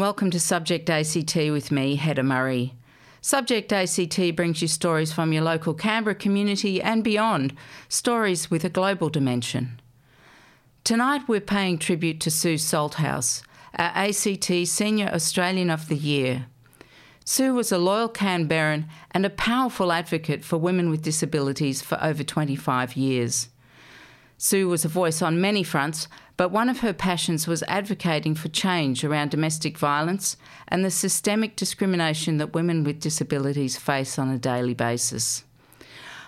welcome to Subject ACT with me, Hedda Murray. Subject ACT brings you stories from your local Canberra community and beyond, stories with a global dimension. Tonight we're paying tribute to Sue Salthouse, our ACT Senior Australian of the Year. Sue was a loyal Canberran and a powerful advocate for women with disabilities for over 25 years. Sue was a voice on many fronts, but one of her passions was advocating for change around domestic violence and the systemic discrimination that women with disabilities face on a daily basis.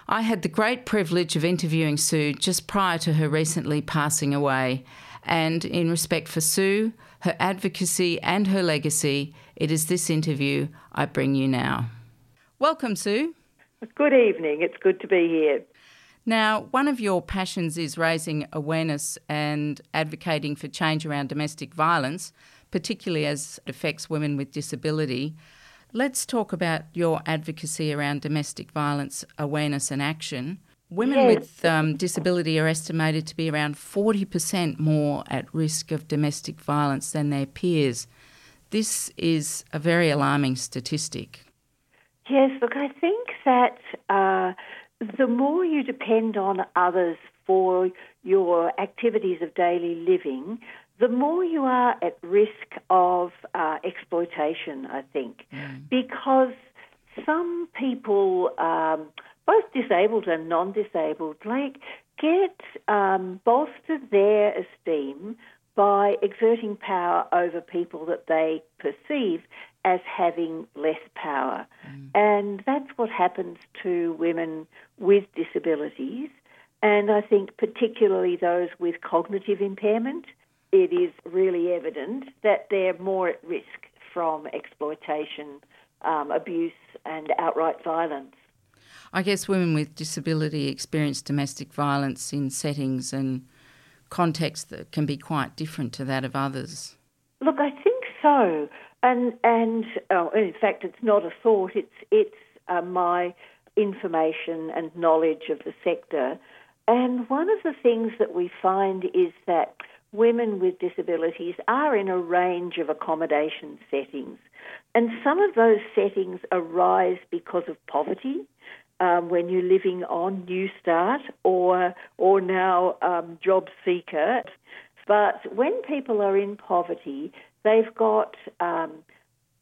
I had the great privilege of interviewing Sue just prior to her recently passing away, and in respect for Sue, her advocacy, and her legacy, it is this interview I bring you now. Welcome, Sue. Good evening. It's good to be here. Now, one of your passions is raising awareness and advocating for change around domestic violence, particularly as it affects women with disability. Let's talk about your advocacy around domestic violence awareness and action. Women yes. with um, disability are estimated to be around 40% more at risk of domestic violence than their peers. This is a very alarming statistic. Yes, look, I think that. Uh, the more you depend on others for your activities of daily living, the more you are at risk of uh, exploitation, I think, mm. because some people, um, both disabled and non disabled, like get um, bolstered their esteem by exerting power over people that they perceive as having less power. Mm. And that's what happens to women with disabilities. And I think, particularly those with cognitive impairment, it is really evident that they're more at risk from exploitation, um, abuse, and outright violence. I guess women with disability experience domestic violence in settings and contexts that can be quite different to that of others. Look, I think so. And and oh, in fact, it's not a thought. It's it's uh, my information and knowledge of the sector. And one of the things that we find is that women with disabilities are in a range of accommodation settings. And some of those settings arise because of poverty. Um, when you're living on New Start or or now um, Job Seeker, but when people are in poverty, they've got um,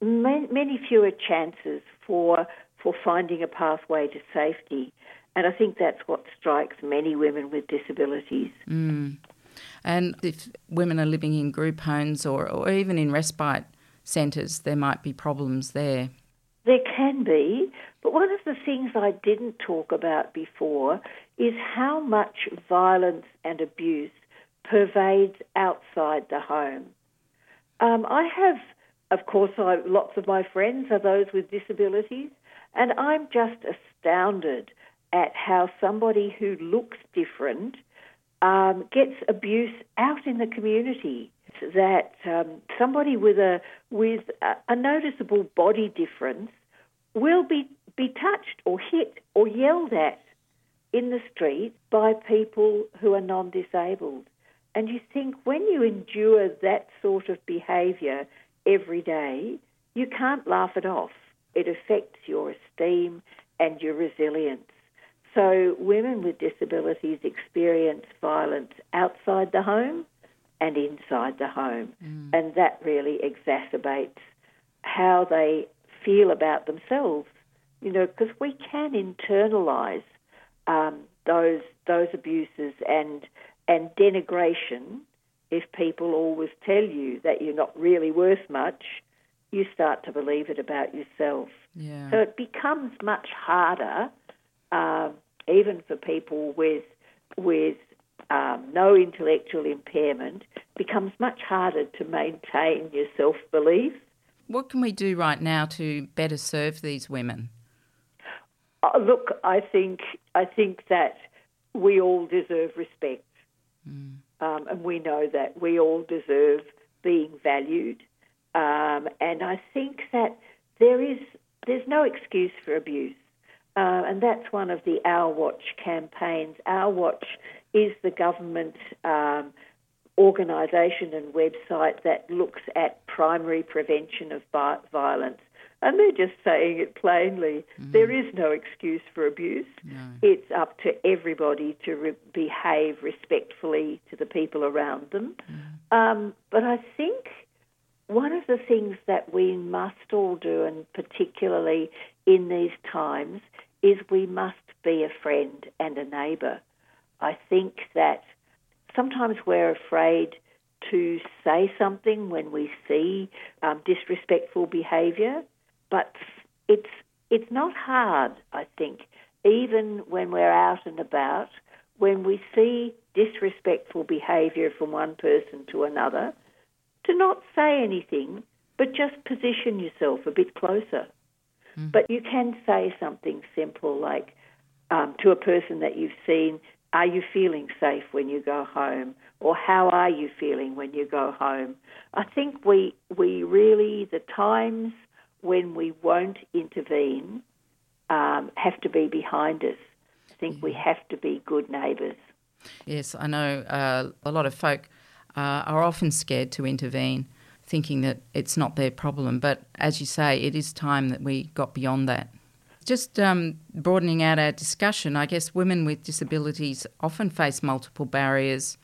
many fewer chances for for finding a pathway to safety. And I think that's what strikes many women with disabilities. Mm. And if women are living in group homes or, or even in respite centres, there might be problems there. There can be, but one of the things I didn't talk about before is how much violence and abuse pervades outside the home. Um, I have, of course, I, lots of my friends are those with disabilities, and I'm just astounded at how somebody who looks different um, gets abuse out in the community. That um, somebody with a with a, a noticeable body difference will be be touched or hit or yelled at in the street by people who are non-disabled. And you think when you endure that sort of behaviour every day, you can't laugh it off. It affects your esteem and your resilience. So, women with disabilities experience violence outside the home and inside the home. Mm. And that really exacerbates how they feel about themselves. You know, because we can internalize um, those those abuses and and denigration, if people always tell you that you're not really worth much, you start to believe it about yourself. Yeah. So it becomes much harder, um, even for people with with um, no intellectual impairment, becomes much harder to maintain your self belief. What can we do right now to better serve these women? Uh, look, I think I think that we all deserve respect. Mm. Um, and we know that we all deserve being valued. Um, and I think that there is there's no excuse for abuse. Uh, and that's one of the Our Watch campaigns. Our Watch is the government um, organisation and website that looks at primary prevention of violence. And they're just saying it plainly. Mm. There is no excuse for abuse. No. It's up to everybody to re- behave respectfully to the people around them. Mm. Um, but I think one of the things that we must all do, and particularly in these times, is we must be a friend and a neighbour. I think that sometimes we're afraid to say something when we see um, disrespectful behaviour, but it's it's not hard. I think even when we're out and about, when we see disrespectful behaviour from one person to another, to not say anything, but just position yourself a bit closer. Mm. But you can say something simple like um, to a person that you've seen, are you feeling safe when you go home? Or how are you feeling when you go home? I think we, we really, the times when we won't intervene um, have to be behind us. I think yeah. we have to be good neighbours. Yes, I know uh, a lot of folk uh, are often scared to intervene, thinking that it's not their problem. But as you say, it is time that we got beyond that. Just um, broadening out our discussion, I guess women with disabilities often face multiple barriers.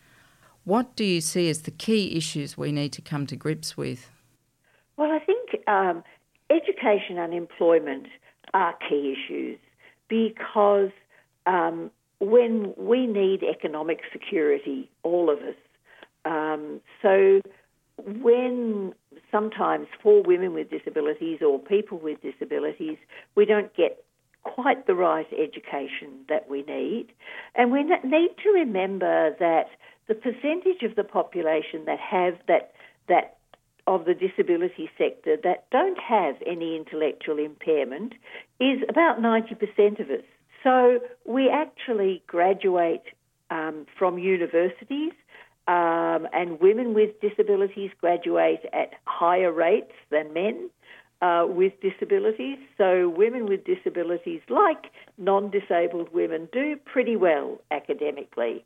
What do you see as the key issues we need to come to grips with? Well, I think um, education and employment are key issues because um, when we need economic security, all of us, um, so when sometimes for women with disabilities or people with disabilities, we don't get quite the right education that we need. And we need to remember that the percentage of the population that have that that of the disability sector that don't have any intellectual impairment is about 90% of us. So we actually graduate um, from universities um, and women with disabilities graduate at higher rates than men uh, with disabilities. So, women with disabilities, like non disabled women, do pretty well academically.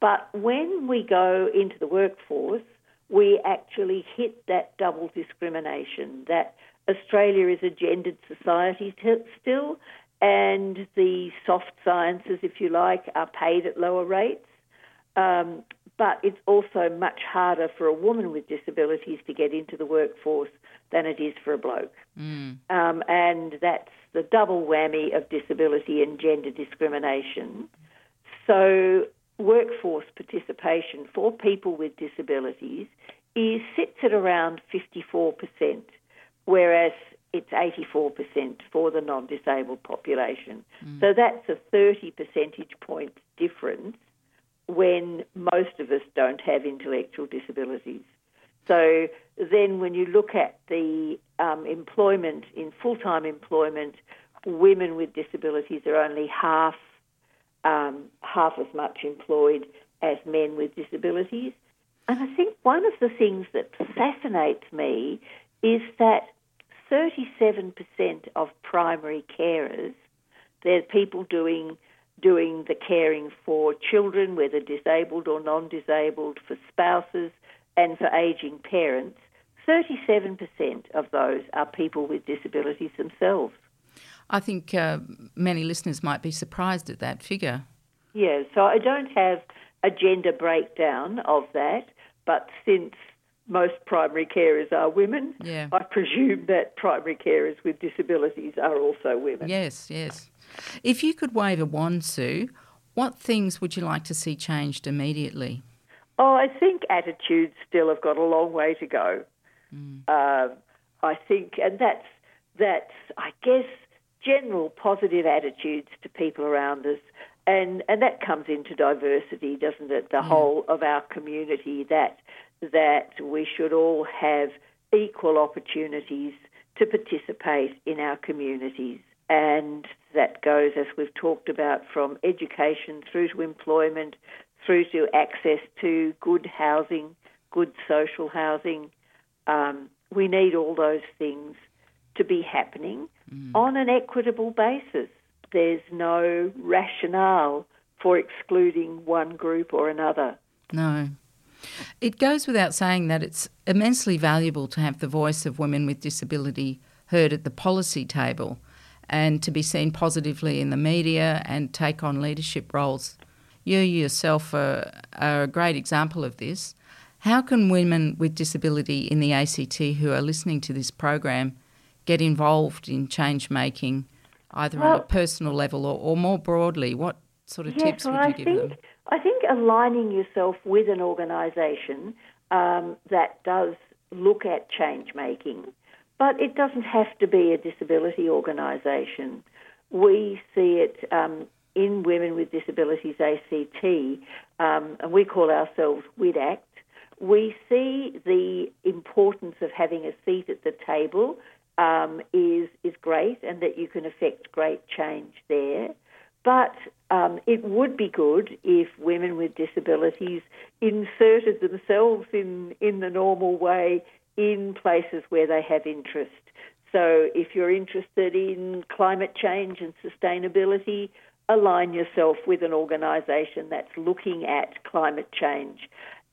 But when we go into the workforce, we actually hit that double discrimination that Australia is a gendered society t- still, and the soft sciences, if you like, are paid at lower rates. Um, but it's also much harder for a woman with disabilities to get into the workforce than it is for a bloke. Mm. Um, and that's the double whammy of disability and gender discrimination. So, workforce participation for people with disabilities is sits at around 54%, whereas it's 84% for the non disabled population. Mm. So, that's a 30 percentage point difference when most of us don't have intellectual disabilities. So then, when you look at the um, employment in full time employment, women with disabilities are only half um, half as much employed as men with disabilities. And I think one of the things that fascinates me is that 37% of primary carers, they're people doing doing the caring for children, whether disabled or non disabled, for spouses, and for ageing parents, 37% of those are people with disabilities themselves. I think uh, many listeners might be surprised at that figure. Yeah, so I don't have a gender breakdown of that, but since most primary carers are women, yeah. I presume that primary carers with disabilities are also women. Yes, yes. If you could wave a wand, Sue, what things would you like to see changed immediately? Oh, I think attitudes still have got a long way to go. Mm. Uh, I think, and that's that's I guess general positive attitudes to people around us, and and that comes into diversity, doesn't it? The yeah. whole of our community that that we should all have equal opportunities to participate in our communities. And that goes, as we've talked about, from education through to employment, through to access to good housing, good social housing. Um, we need all those things to be happening mm. on an equitable basis. There's no rationale for excluding one group or another. No. It goes without saying that it's immensely valuable to have the voice of women with disability heard at the policy table and to be seen positively in the media and take on leadership roles. You yourself are, are a great example of this. How can women with disability in the ACT who are listening to this program get involved in change making, either well, on a personal level or, or, more broadly? What sort of yes, tips well, would you I give think, them? I think aligning yourself with an organisation um, that does look at change making, but it doesn't have to be a disability organisation. We see it um, in Women with Disabilities ACT, um, and we call ourselves WIDACT. We see the importance of having a seat at the table um, is is great, and that you can affect great change there. But um, it would be good if women with disabilities inserted themselves in, in the normal way in places where they have interest. So if you're interested in climate change and sustainability, align yourself with an organisation that's looking at climate change.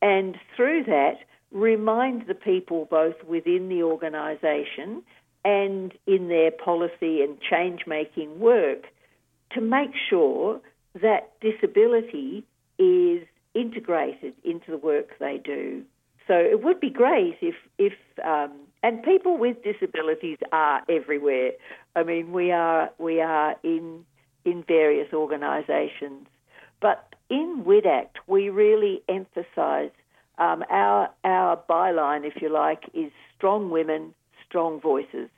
And through that, remind the people both within the organisation and in their policy and change making work to make sure that disability is integrated into the work they do. So it would be great if, if um, and people with disabilities are everywhere. I mean, we are we are in in various organisations, but in WIDACT we really emphasise um, our our byline, if you like, is strong women, strong voices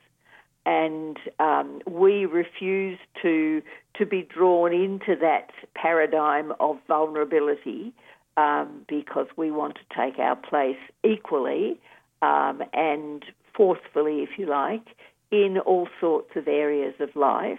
and um, we refuse to to be drawn into that paradigm of vulnerability um, because we want to take our place equally um, and forcefully, if you like, in all sorts of areas of life.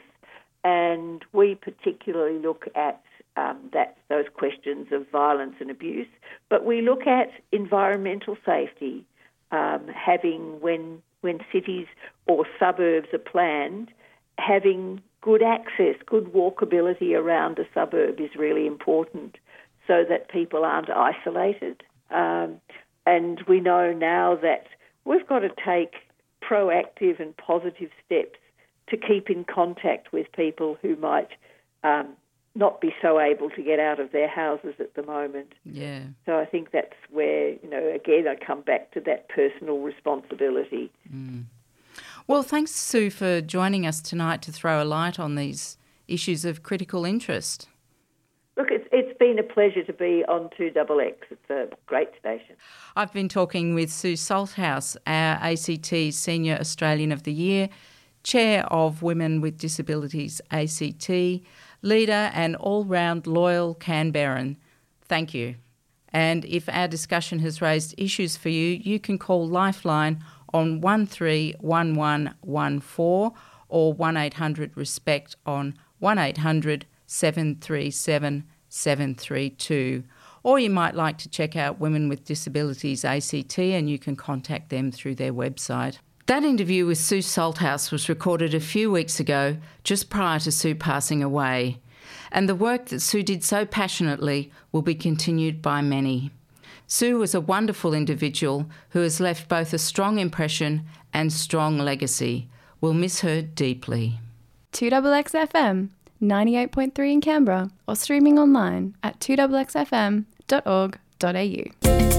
And we particularly look at um, that those questions of violence and abuse, but we look at environmental safety, um, having when when cities or suburbs are planned, having good access, good walkability around a suburb is really important so that people aren't isolated. Um, and we know now that we've got to take proactive and positive steps to keep in contact with people who might um, not be so able to get out of their houses at the moment. Yeah. So I think that's where, you know, again, I come back to that personal responsibility. Mm. Well, thanks, Sue, for joining us tonight to throw a light on these issues of critical interest. Look, it's, it's been a pleasure to be on 2XX. It's a great station. I've been talking with Sue Salthouse, our ACT Senior Australian of the Year, Chair of Women with Disabilities ACT, leader and all round loyal Canberran. Thank you. And if our discussion has raised issues for you, you can call Lifeline on 131114 or 1800 RESPECT on 1800 737 732. Or you might like to check out Women with Disabilities ACT and you can contact them through their website. That interview with Sue Salthouse was recorded a few weeks ago, just prior to Sue passing away, and the work that Sue did so passionately will be continued by many. Sue was a wonderful individual who has left both a strong impression and strong legacy. We'll miss her deeply. 2XXFM, 98.3 in Canberra, or streaming online at 2XXFM.org.au.